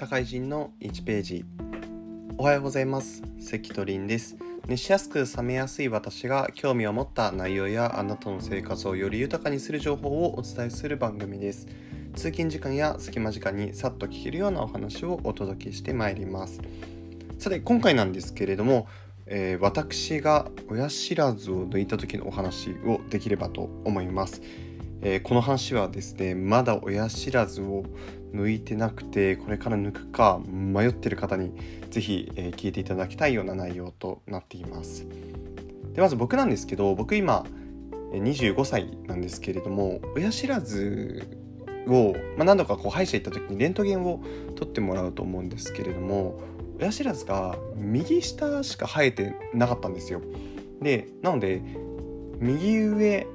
社会人の1ページ。おはようございます。関取です。熱しやすく冷めやすい私が興味を持った内容やあなたの生活をより豊かにする情報をお伝えする番組です。通勤時間や隙間時間にさっと聞けるようなお話をお届けしてまいります。さて今回なんですけれどもえー、私が親知らずを抜いた時のお話をできればと思います。えー、この話はですねまだ親知らずを抜いてなくてこれから抜くか迷ってる方に是非、えー、聞いていただきたいような内容となっています。でまず僕なんですけど僕今25歳なんですけれども親知らずを、まあ、何度かこう歯医者行った時にレントゲンを取ってもらうと思うんですけれども親知らずが右下しか生えてなかったんですよ。でなので右上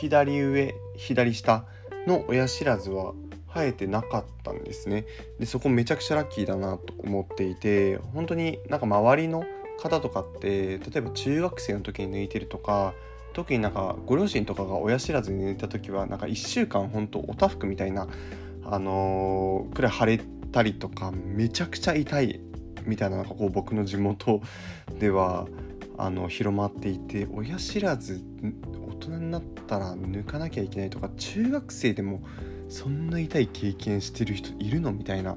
左上左下の親知らずは生えてなかったんですね。でそこめちゃくちゃラッキーだなと思っていて本当になんか周りの方とかって例えば中学生の時に抜いてるとか特になんかご両親とかが親知らずに抜いた時はなんか1週間本当おたふくみたいなあのー、くらい腫れたりとかめちゃくちゃ痛いみたいななんかこう僕の地元ではあの広まっていて親知らず大人になったら抜かなきゃいけないとか中学生でもそんな痛い経験してる人いるの？みたいな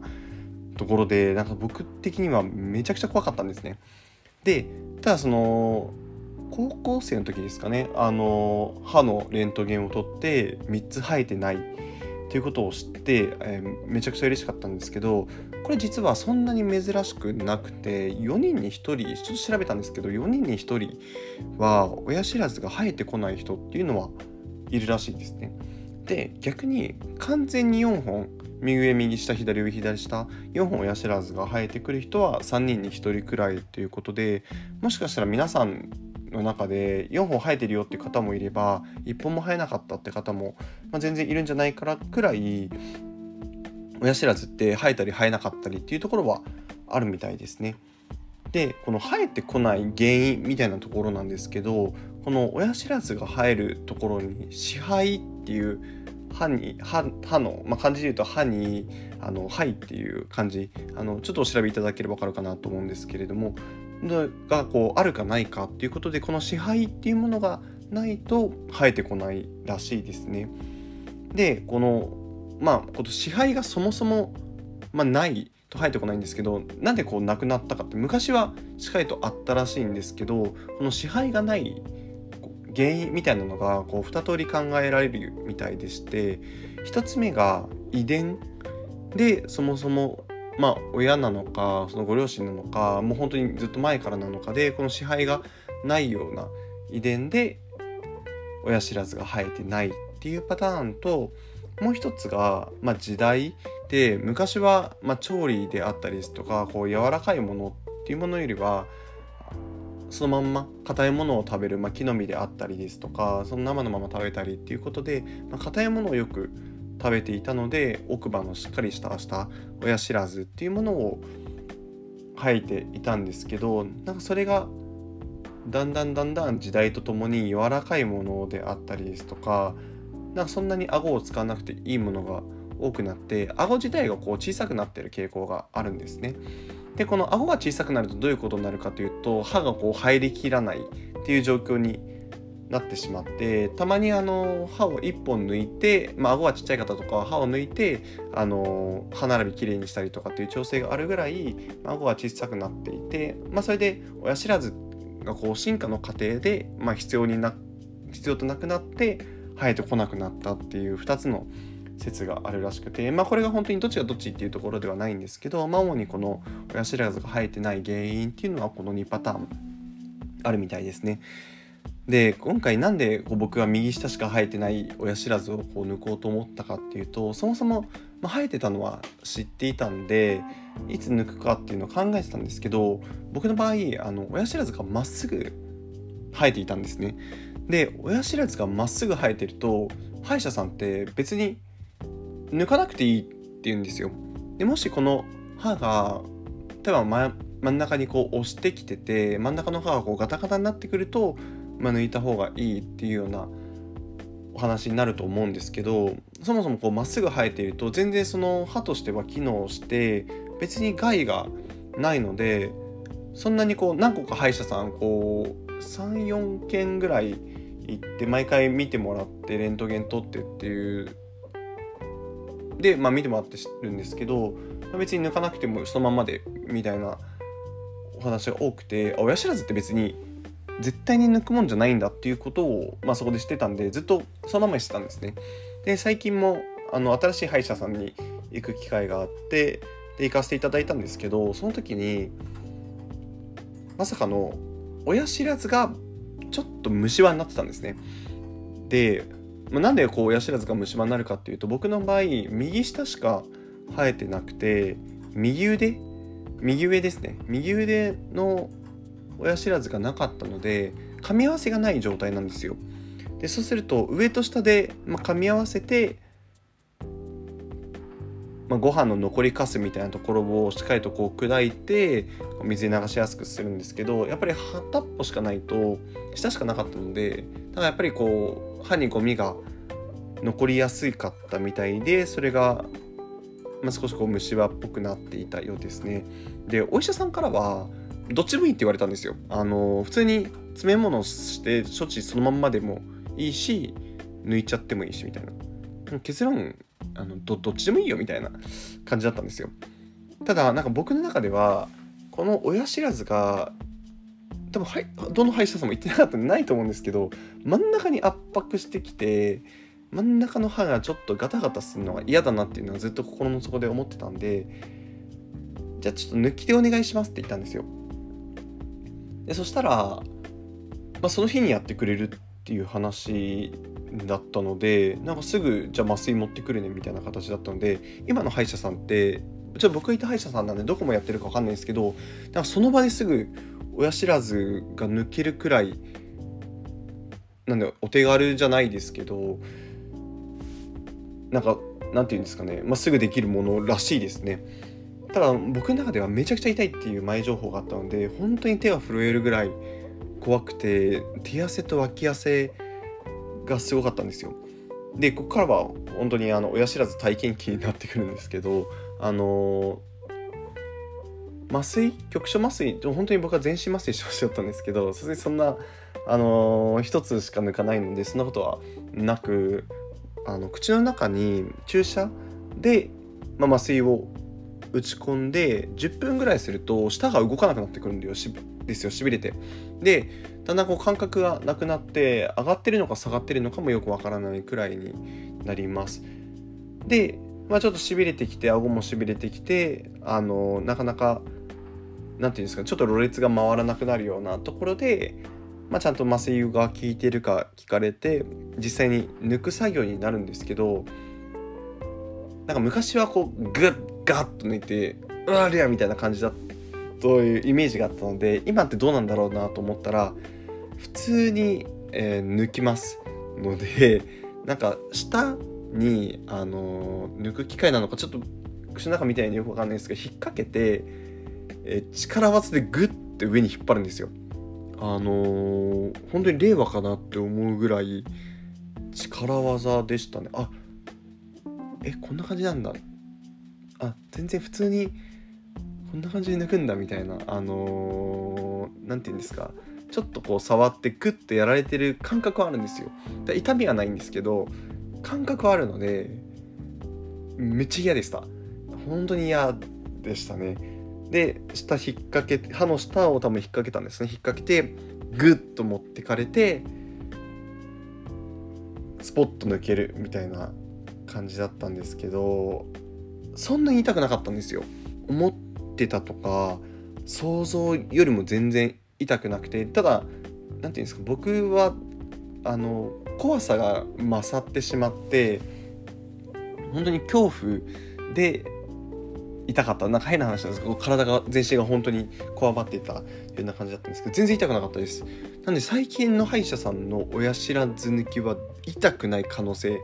ところでなんか僕的にはめちゃくちゃ怖かったんですね。でただその高校生の時ですかねあの歯のレントゲンを取って3つ生えてないっていうことを知って、えー、めちゃくちゃ嬉しかったんですけどこれ実はそんなに珍しくなくて4人に1人ちょっと調べたんですけど4人に1人は親知らずが生えてこない人っていうのはいるらしいですね。で逆に完全に4本右上右下左上左下4本親知らずが生えてくる人は3人に1人くらいということでもしかしたら皆さんの中で4本生えてるよって方もいれば1本も生えなかったって方も、まあ、全然いるんじゃないからくらい親知らずって生えたり生えなかったりっていうところはあるみたいですね。でこの生えてこない原因みたいなところなんですけどこの親知らずが生えるところに支配っていう歯に歯の、まあ、漢字で言うと歯にあの肺っていう漢字あのちょっとお調べいただければ分かるかなと思うんですけれどもがこうあるかないかっていうことでこの支配っていうものがないと生えてこないらしいですね。でこのまあこの支配がそもそも、まあ、ないと生えてこないんですけどなんでこうなくなったかって昔はしっかりとあったらしいんですけどこの支配がない原因みたいなのがこう2通り考えられるみたいでして1つ目が遺伝でそもそもまあ親なのかそのご両親なのかもう本当にずっと前からなのかでこの支配がないような遺伝で親知らずが生えてないっていうパターンともう一つが、まあ、時代で昔は、まあ、調理であったりですとかこう柔らかいものっていうものよりはそのまんま硬いものを食べる、まあ、木の実であったりですとかその生のまま食べたりっていうことで、まあ、硬いものをよく食べていたので奥歯のしっかりしたした親知らずっていうものを生えていたんですけどなんかそれがだんだんだんだん時代とともに柔らかいものであったりですとかなんかそんなに顎を使わなくていいものが多くなって顎自体がこう小さくなってる傾向があるんですね。でこの顎が小さくなるとどういうことになるかというと歯がこう入りきらないっていう状況になってしまってたまにあの歯を1本抜いて、まあ顎がちっちゃい方とかは歯を抜いてあの歯並びきれいにしたりとかっていう調整があるぐらい、まあ、顎が小さくなっていて、まあ、それで親知らずがこう進化の過程で、まあ、必要にな必要となくなって生えてこなくなったっていう2つの説があるらしくて、まあ、これが本当にどっちがどっちっていうところではないんですけど、まあ、主にこの親知らずが生えてない原因っていうのはこの2パターンあるみたいですね。で今回なんでこう僕は右下しか生えてない親知らずをこう抜こうと思ったかっていうとそもそも、ま、生えてたのは知っていたんでいつ抜くかっていうのを考えてたんですけど僕の場合あの親知らずがまっすぐ生えていたんですね。で親知らずがまっすぐ生えてると歯医者さんって別に抜かなくていいって言うんですよ。でもしこの歯が例えば真ん中にこう押してきてて真ん中の歯がこうガタガタになってくると、まあ、抜いた方がいいっていうようなお話になると思うんですけどそもそもこうまっすぐ生えていると全然その歯としては機能して別に害がないのでそんなにこう何個か歯医者さんこう34件ぐらい行って毎回見てもらってレントゲン取ってっていうで、まあ、見てもらってるんですけど、別に抜かなくてもそのままでみたいなお話が多くて親知らずって別に絶対に抜くもんじゃないんだっていうことを、まあ、そこで知ってたんでずっとそのままにしてたんですね。で最近もあの新しい歯医者さんに行く機会があってで行かせていただいたんですけどその時にまさかの親知らずがちょっと虫歯になってたんですね。で、まあ、なんでこう親知らずが虫歯になるかっていうと僕の場合右下しか生えてなくて右腕？右上ですね右腕の親知らずがなかったので噛み合わせがない状態なんですよ。でそうすると上と下で、まあ、噛み合わせて、まあ、ご飯の残りかすみたいなところをしっかりとこう砕いて水に流しやすくするんですけどやっぱり片っぽしかないと下しかなかったのでだからやっぱりこう歯にゴミが残りやすかったみたいでそれが、まあ、少しこう虫歯っぽくなっていたようですね。でお医者さんからはどっちもいいって言われたんですよ。あの普通に詰め物して処置そのまんまでもいいし抜いちゃってもいいしみたいな結論あのどどっちでもいいよみたいな感じだったんですよ。ただなんか僕の中ではこの親知らずが多分はいどの歯医者さんも言ってなかったんでないと思うんですけど真ん中に圧迫してきて真ん中の歯がちょっとガタガタするのが嫌だなっていうのはずっと心の底で思ってたんでじゃあちょっと抜きでお願いしますって言ったんですよ。でそしたら、まあ、その日にやってくれるっていう話だったのでなんかすぐじゃあ麻酔持ってくるねみたいな形だったので今の歯医者さんってちょ僕いた歯医者さんなんでどこもやってるか分かんないですけどなんかその場ですぐ親知らずが抜けるくらいなんでお手軽じゃないですけどなんかなんて言うんですかね、まあ、すぐできるものらしいですね。ただ僕の中ではめちゃくちゃ痛いっていう前情報があったので本当に手が震えるぐらい怖くて手汗と脇汗がすごかったんですよ。でここからは本当にあの親知らず体験記になってくるんですけどあの麻酔局所麻酔本当に僕は全身麻酔してほしかったんですけどさすがにそんなあの一つしか抜かないのでそんなことはなくあの口の中に注射で、まあ、麻酔を打ち込んで10分ぐらいすると舌が動かなくなってくるんですよですよしびれて。でだんだんこう感覚がなくなって上がってるのか下がってるのかもよくわからないくらいになります。で、まあ、ちょっとしびれてきて顎もしびれてきてあのなかなかなんていうんですかちょっとろれつが回らなくなるようなところで、まあ、ちゃんと麻酔が効いてるか聞かれて実際に抜く作業になるんですけどなんか昔はこうグッガッと抜いてうわりゃみたいな感じだっというイメージがあったので今ってどうなんだろうなと思ったら普通に、えー、抜きますので なんか下に、あのー、抜く機械なのかちょっと口の中みたいによくわかんないですけど引っ掛けて、えー、力技でグッて上に引っ張るんですよ。あのー、本当に令和かなって思うぐらい力技でしたね。あえこんな感じなんだあ全然普通にこんな感じで抜くんだみたいなあの何、ー、て言うんですかちょっとこう触ってグッとやられてる感覚はあるんですよ。痛みはないんですけど感覚はあるのでめっちゃ嫌でした。本当に嫌でしたね。で下引っ掛け歯の下を多分引っ掛けたんですね。引っ掛けてグッと持ってかれてスポッと抜けるみたいな感じだったんですけどそんなに痛くなかったんですよ。思ってたとか想像よりも全然痛くなくてただ何て言うんですか僕はあの怖さが勝ってしまって本当に恐怖で痛かった。なんか変な話なんですけど体が全身が本当にこわばっていたような感じだったんですけど全然痛くなかったです。なんで最近の歯医者さんの親知らず抜きは痛くない可能性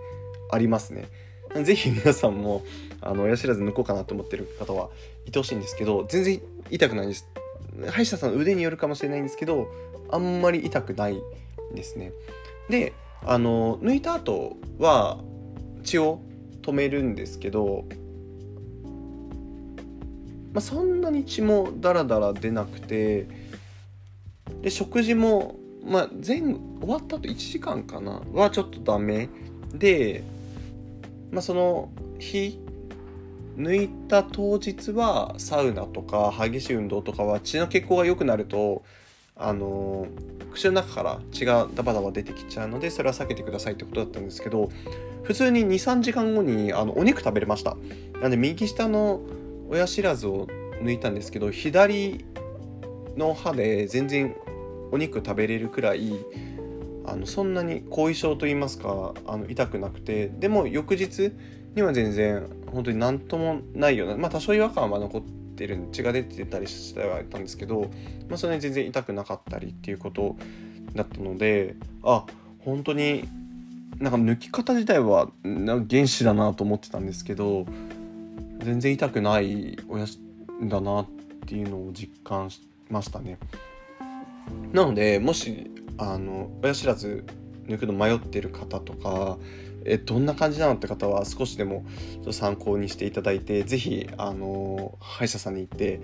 ありますね。ぜひ皆さんもあの親知らず抜こうかなと思ってる方はいてほしいんですけど全然痛くないです。歯医者さんの腕によるかもしれないんですけどあんまり痛くないですね。であの抜いた後は血を止めるんですけど、まあ、そんなに血もダラダラ出なくてで食事も、まあ、前終わった後1時間かなはちょっとダメ。で、まあ、その日抜いた当日はサウナとか激しい運動とかは血の血行が良くなるとあの口の中から血がダバダバ出てきちゃうのでそれは避けてくださいってことだったんですけど普通に23時間後にあのお肉食べれました。なんで右下の親知らずを抜いたんですけど左の歯で全然お肉食べれるくらいあのそんなに後遺症といいますかあの痛くなくてでも翌日には全然本当に何ともないようなまあ多少違和感は残ってる血が出てたりしてはいたんですけど、まあ、それに全然痛くなかったりっていうことだったのであ本当になんか抜き方自体は原始だなと思ってたんですけど全然痛くない親だなっていうのを実感しましたね。なのでもしあの親知らず抜くの迷ってる方とかえどんな感じなのって方は少しでも参考にしていただいて是非あの歯医者さんに行って、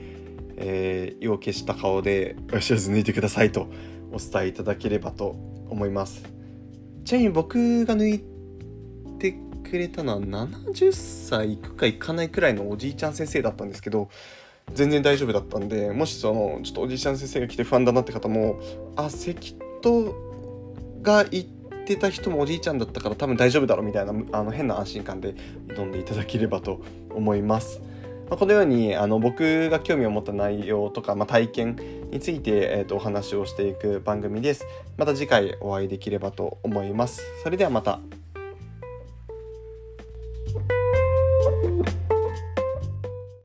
えー、意を決した顔で親知らず抜いてくださいとお伝えいただければと思います。ちなみに僕が抜いてくれたのは70歳いくかいかないくらいのおじいちゃん先生だったんですけど全然大丈夫だったんでもしそのちょっとおじいちゃん先生が来て不安だなって方もあ関夫が行ってた人もおじいちゃんだったから多分大丈夫だろうみたいなあの変な安心感で挑んでいただければと思います。まあ、このようにあの僕が興味を持った内容とか、まあ、体験について、えー、とお話をしていく番組です。また次回お会いできればと思います。それではまた。